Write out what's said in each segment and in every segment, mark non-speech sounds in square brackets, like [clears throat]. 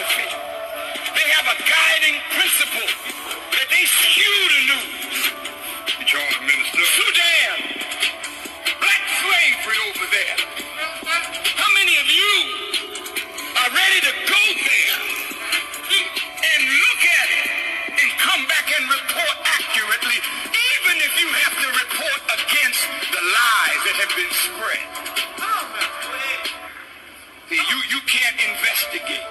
philosophy. They have a guiding principle that they skew the news. Charles Minister. Sudan. Black slavery over there. How many of you are ready to go there and look at it and come back and report accurately, even if you have to report against the lies that have been spread? See, you, you can't investigate.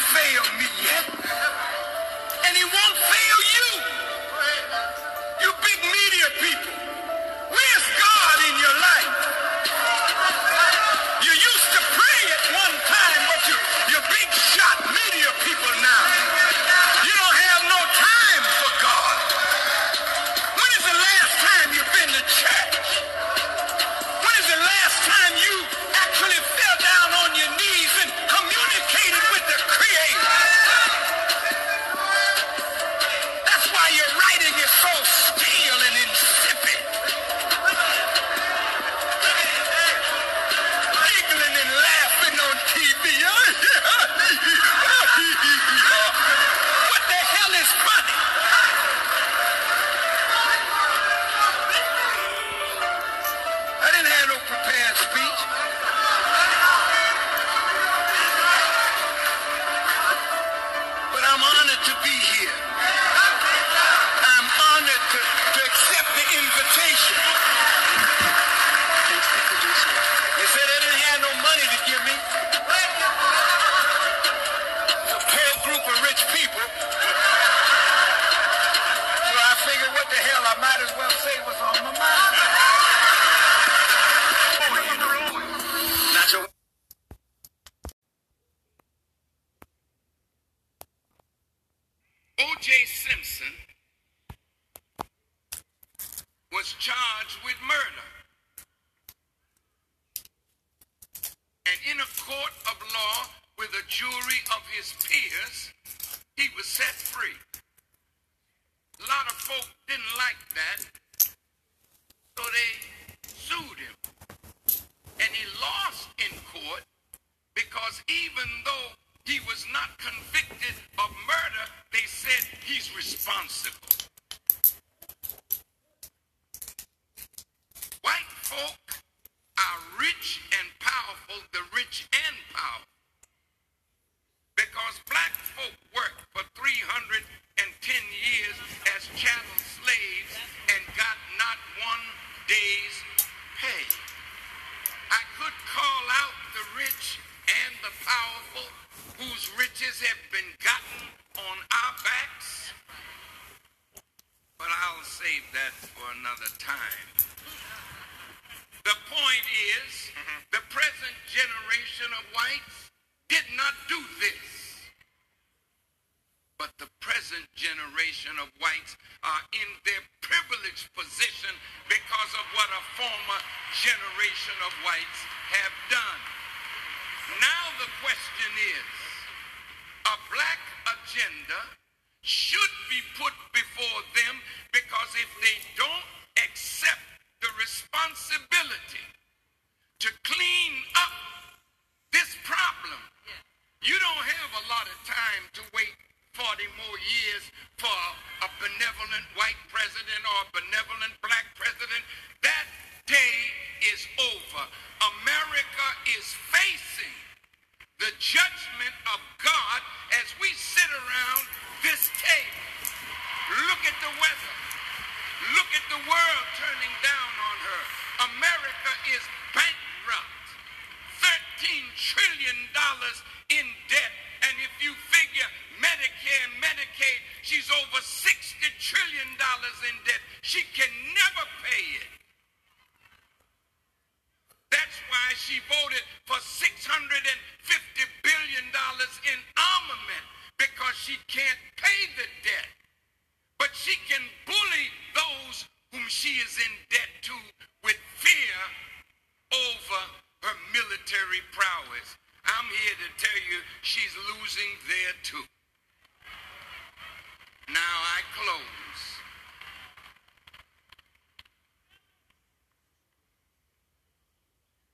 failed me yet. Of his peers, he was set free. A lot of folk didn't like that, so they sued him. And he lost in court because even though he was not convicted of murder, they said he's responsible. In debt. She can never pay it. That's why she voted for $650 billion in armament because she can't pay the debt but she can bully those whom she is in debt to with fear over her military prowess. I'm here to tell you she's losing there too. Now I close.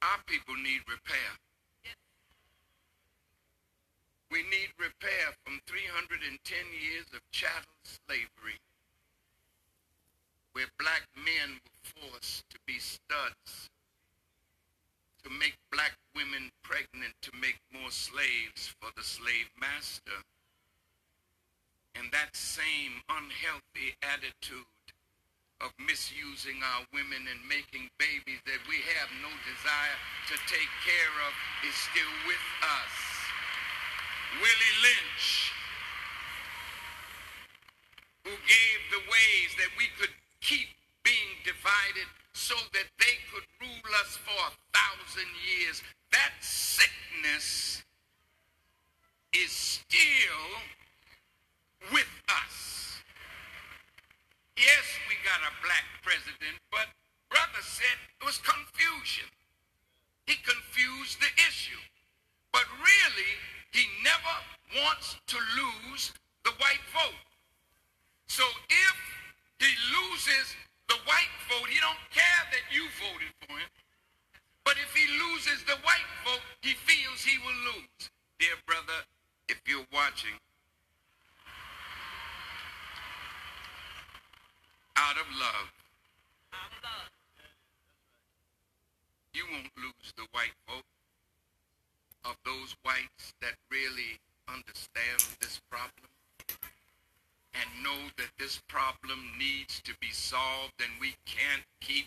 Our people need repair. We need repair from 310 years of chattel slavery, where black men were forced to be studs, to make black women pregnant, to make more slaves for the slave master. And that same unhealthy attitude of misusing our women and making babies that we have no desire to take care of is still with us. Willie Lynch, who gave the ways that we could keep being divided so that they could rule us for a thousand years. That sickness is still with us. Yes, we got a black president, but brother said it was confusion. He confused the issue. But really, he never wants to lose the white vote. So if he loses the white vote, he don't care that you voted for him. But if he loses the white vote, he feels he will lose. Dear brother, if you're watching, out of love, you won't lose the white vote of those whites that really understand this problem and know that this problem needs to be solved and we can't keep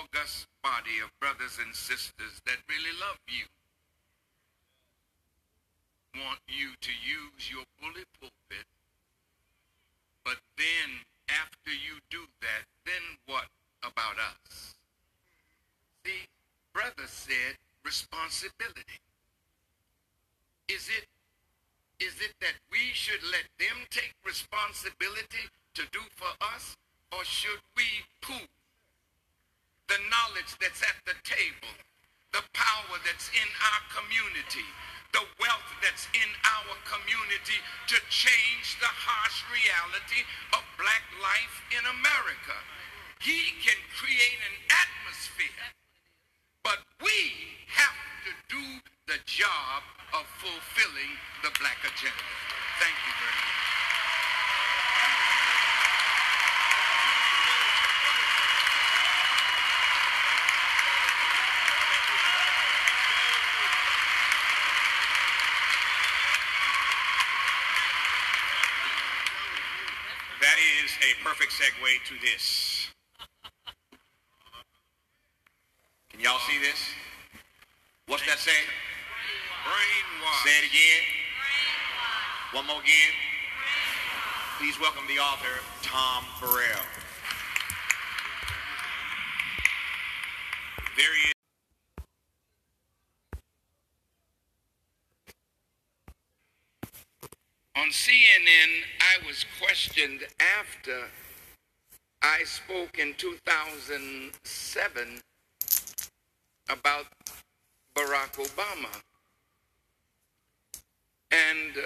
august body of brothers and sisters that really love you, want you to use your bully pulpit, but then after you do that, then what about us? See, brother said responsibility. Is it is it that we should let them take responsibility to do for us, or should we pool the knowledge that's at the table, the power that's in our community, the wealth that's in our community to change the harsh reality of black life in America? He can create an atmosphere, but we have to do the job of fulfilling the black agenda. Thank you very much. That is a perfect segue to this. Can y'all see this? What's that saying? Brainwash. Say it again. Brainwash. One more again. Please welcome the author, Tom Burrell. There he is. On CNN, I was questioned after I spoke in 2007 about Barack Obama. And uh,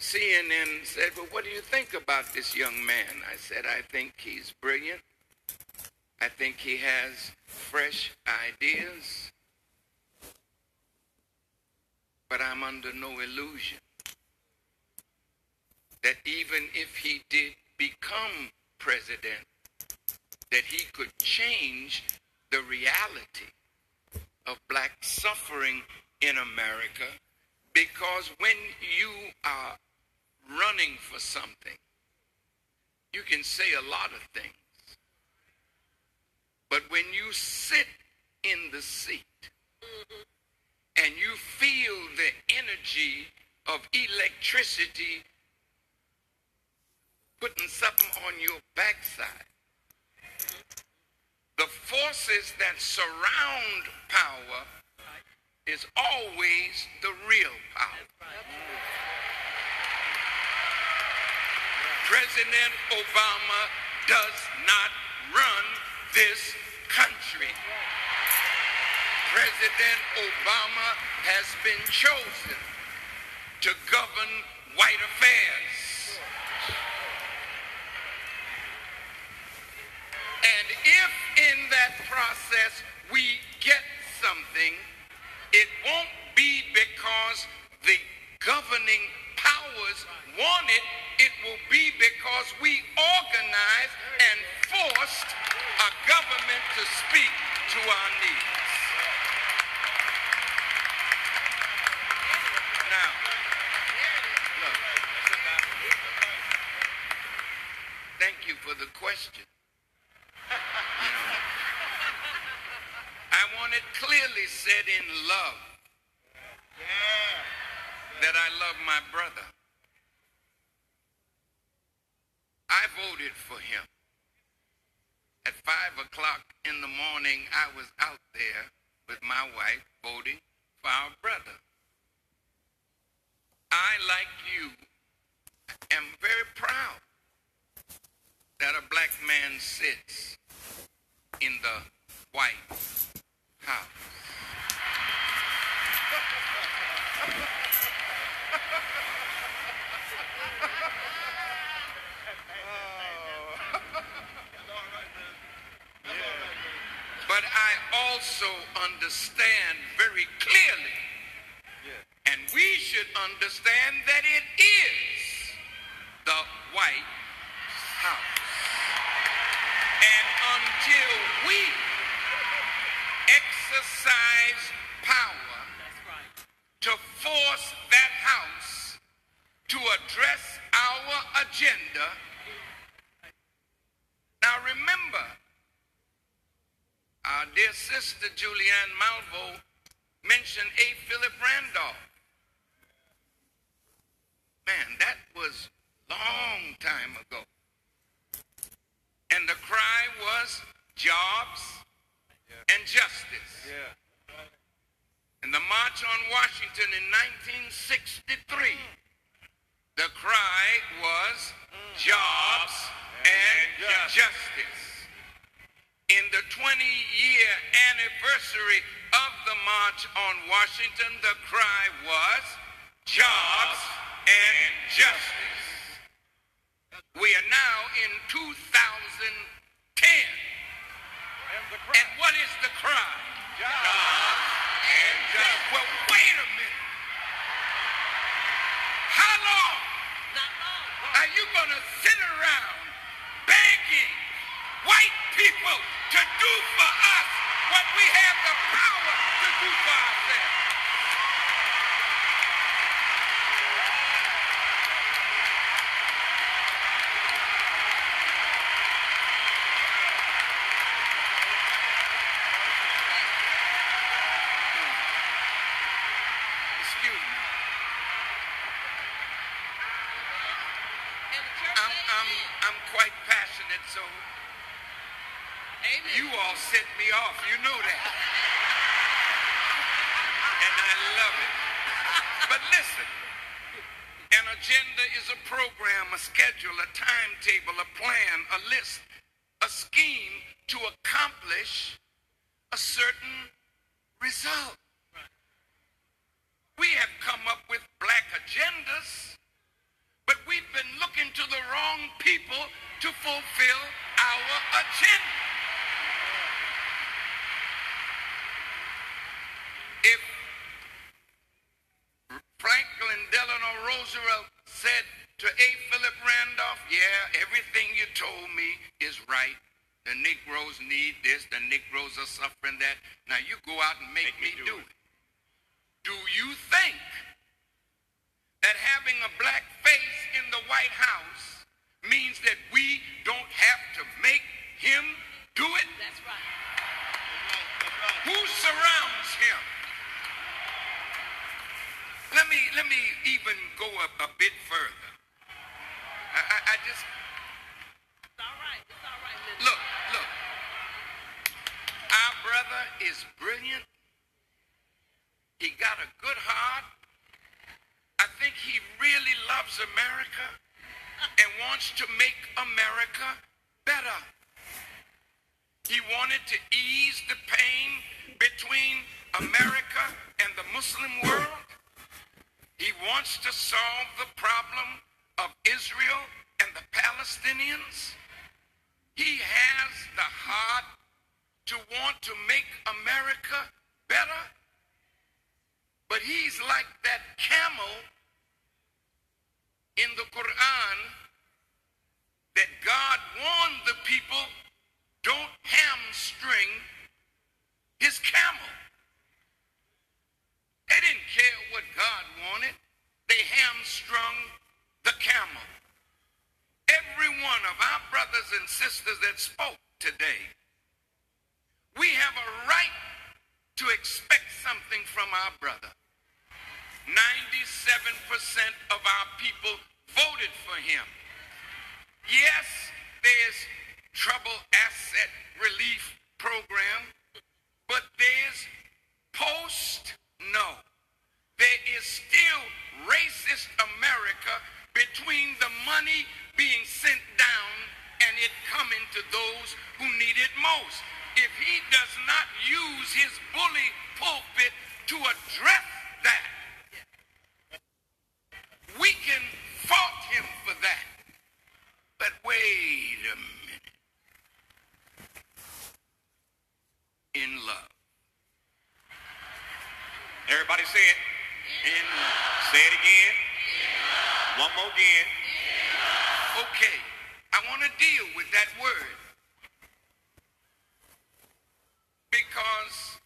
CNN said, Well, what do you think about this young man? I said, I think he's brilliant. I think he has fresh ideas. But I'm under no illusion that even if he did become president, that he could change the reality of black suffering in America because when you are running for something, you can say a lot of things. But when you sit in the seat and you feel the energy of electricity putting something on your backside, the forces that surround power is always the real power. President Obama does not run this country. President Obama has been chosen to govern white affairs. And if in that process we get something, it won't be because the governing powers want it. It will be because we organized and forced a government to speak to our needs. Now, look. Thank you for the question. I want it clearly said in love that I love my brother. I voted for him. At five o'clock in the morning, I was out there with my wife voting for our brother. I, like you, am very proud that a black man sits in the White House. But I also understand very clearly, and we should understand that it is the White House. And until we exercise power to force that house to address our agenda, now remember, our dear sister Julianne Malveaux mentioned A. Philip Randolph. man, that was long time ago. And the cry was jobs and justice. Yeah. In the March on Washington in 1963, the cry was jobs and justice. In the 20-year anniversary of the March on Washington, the cry was jobs and justice. We are now in 2010. And what is the cry? Jobs and justice. Well, wait a minute. How long are you going to sit around begging white people to do for us what we have the power to do for ourselves? Excuse me. I'm, I'm, I'm quite passionate, so set me off. You know that. And I love it. But listen, an agenda is a program, a schedule, a timetable, a plan, a list, a scheme to accomplish a certain result. We have come up with black agendas, but we've been looking to the wrong people to fulfill our agenda. If Franklin Delano Roosevelt said to A. Philip Randolph, yeah, everything you told me is right. The Negroes need this, the Negroes are suffering that. Now you go out and make, me, do it. Do you think that having a black face in the White House means that we don't have to make him do it? That's right. Who surrounds him? Let me let me even go a, a bit further. I, I, I just It's all right. It's all right, Linda. look, look. Our brother is brilliant. He got a good heart. I think he really loves America and wants to make America better. He wanted to ease the pain between America and the Muslim world. He wants to solve the problem of Israel and the Palestinians. He has the heart to want to make America better. But he's like that camel in the Quran that God warned the people don't hamstring his camel. They didn't care what God wanted. They hamstrung the camel. Every one of our brothers and sisters that spoke today, we have a right to expect something from our brother. 97% of our people voted for him. Yes, there's trouble asset relief program, but there's post no. There is still racist America between the money being sent down and it coming to those who need it most. If he does not use his bully pulpit to address that, we can fault him for that. But wait a minute. In love. Everybody say it. In Say it again. One more again. Okay, I want to deal with that word. Because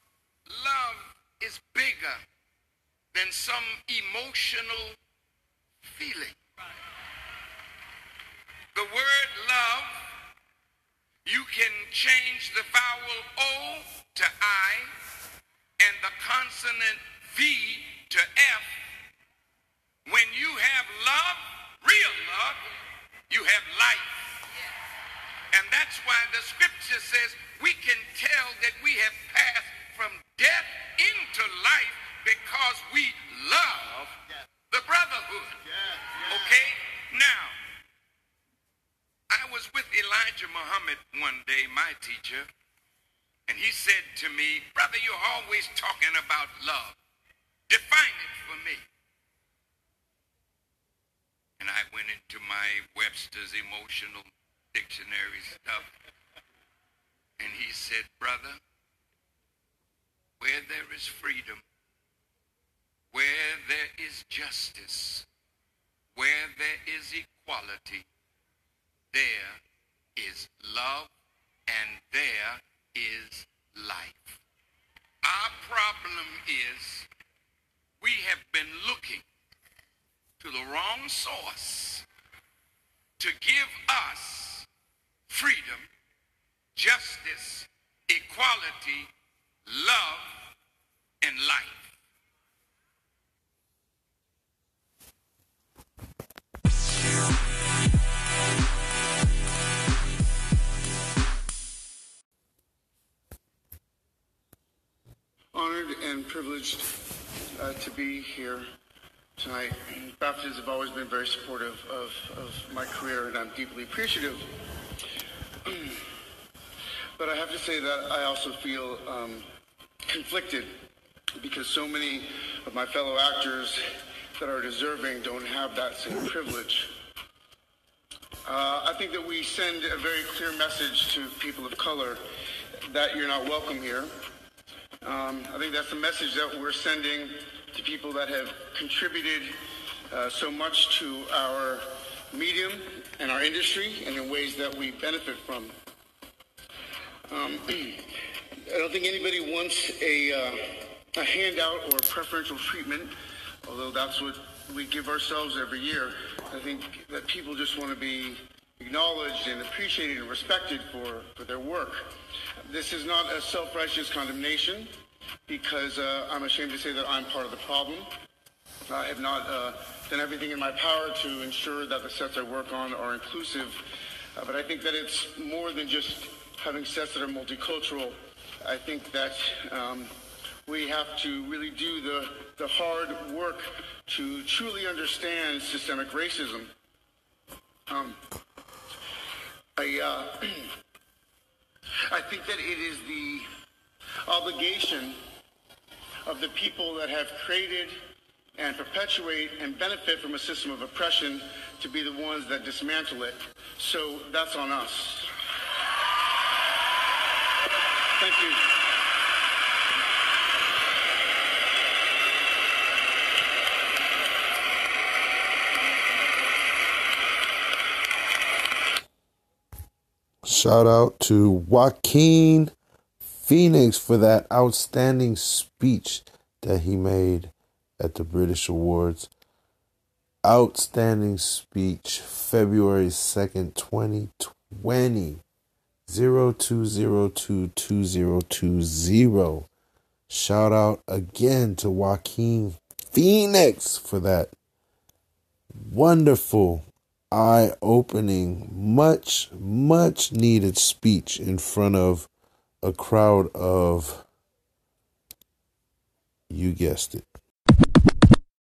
love is bigger than some emotional feeling. The word love, you can change the vowel O to I and the consonant V to F. When you have love, real love, you have life. And that's why the scripture says we can tell that we have passed from death into life because we love the brotherhood. Okay? Now, I was with Elijah Muhammad one day, my teacher, and he said to me, Brother, you're always talking about love. Define it Into my Webster's emotional dictionary stuff. And he said, Brother, where there is freedom, where there is justice, where there is equality, there is love and there is life. Our problem is we have been looking to the wrong source to give us freedom, justice, equality, love, and life. Honored and privileged uh, to be here tonight. BAFTAs have always been very supportive of, of my career, and I'm deeply appreciative. [clears throat] but I have to say that I also feel um, conflicted because so many of my fellow actors that are deserving don't have that same privilege. Uh, I think that we send a very clear message to people of color that you're not welcome here. Um, I think that's the message that we're sending to people that have contributed uh, so much to our medium and our industry and in ways that we benefit from. Um, [clears throat] I don't think anybody wants a, uh, a handout or preferential treatment, although that's what we give ourselves every year. I think that people just want to be acknowledged and appreciated and respected for, for their work. This is not a self-righteous condemnation because uh, I'm ashamed to say that I'm part of the problem. I have not uh, done everything in my power to ensure that the sets I work on are inclusive, uh, but I think that it's more than just having sets that are multicultural. I think that um, we have to really do the, the hard work to truly understand systemic racism. Um, I, uh, [clears throat] I think that it is the obligation of the people that have created and perpetuate and benefit from a system of oppression to be the ones that dismantle it. So that's on us. Thank you. Shout out to Joaquin Phoenix for that outstanding speech that he made at the British Awards. Outstanding speech, February 2nd, 2020. 02022020. Shout out again to Joaquin Phoenix for that wonderful, eye opening, much, much needed speech in front of a crowd of, you guessed it,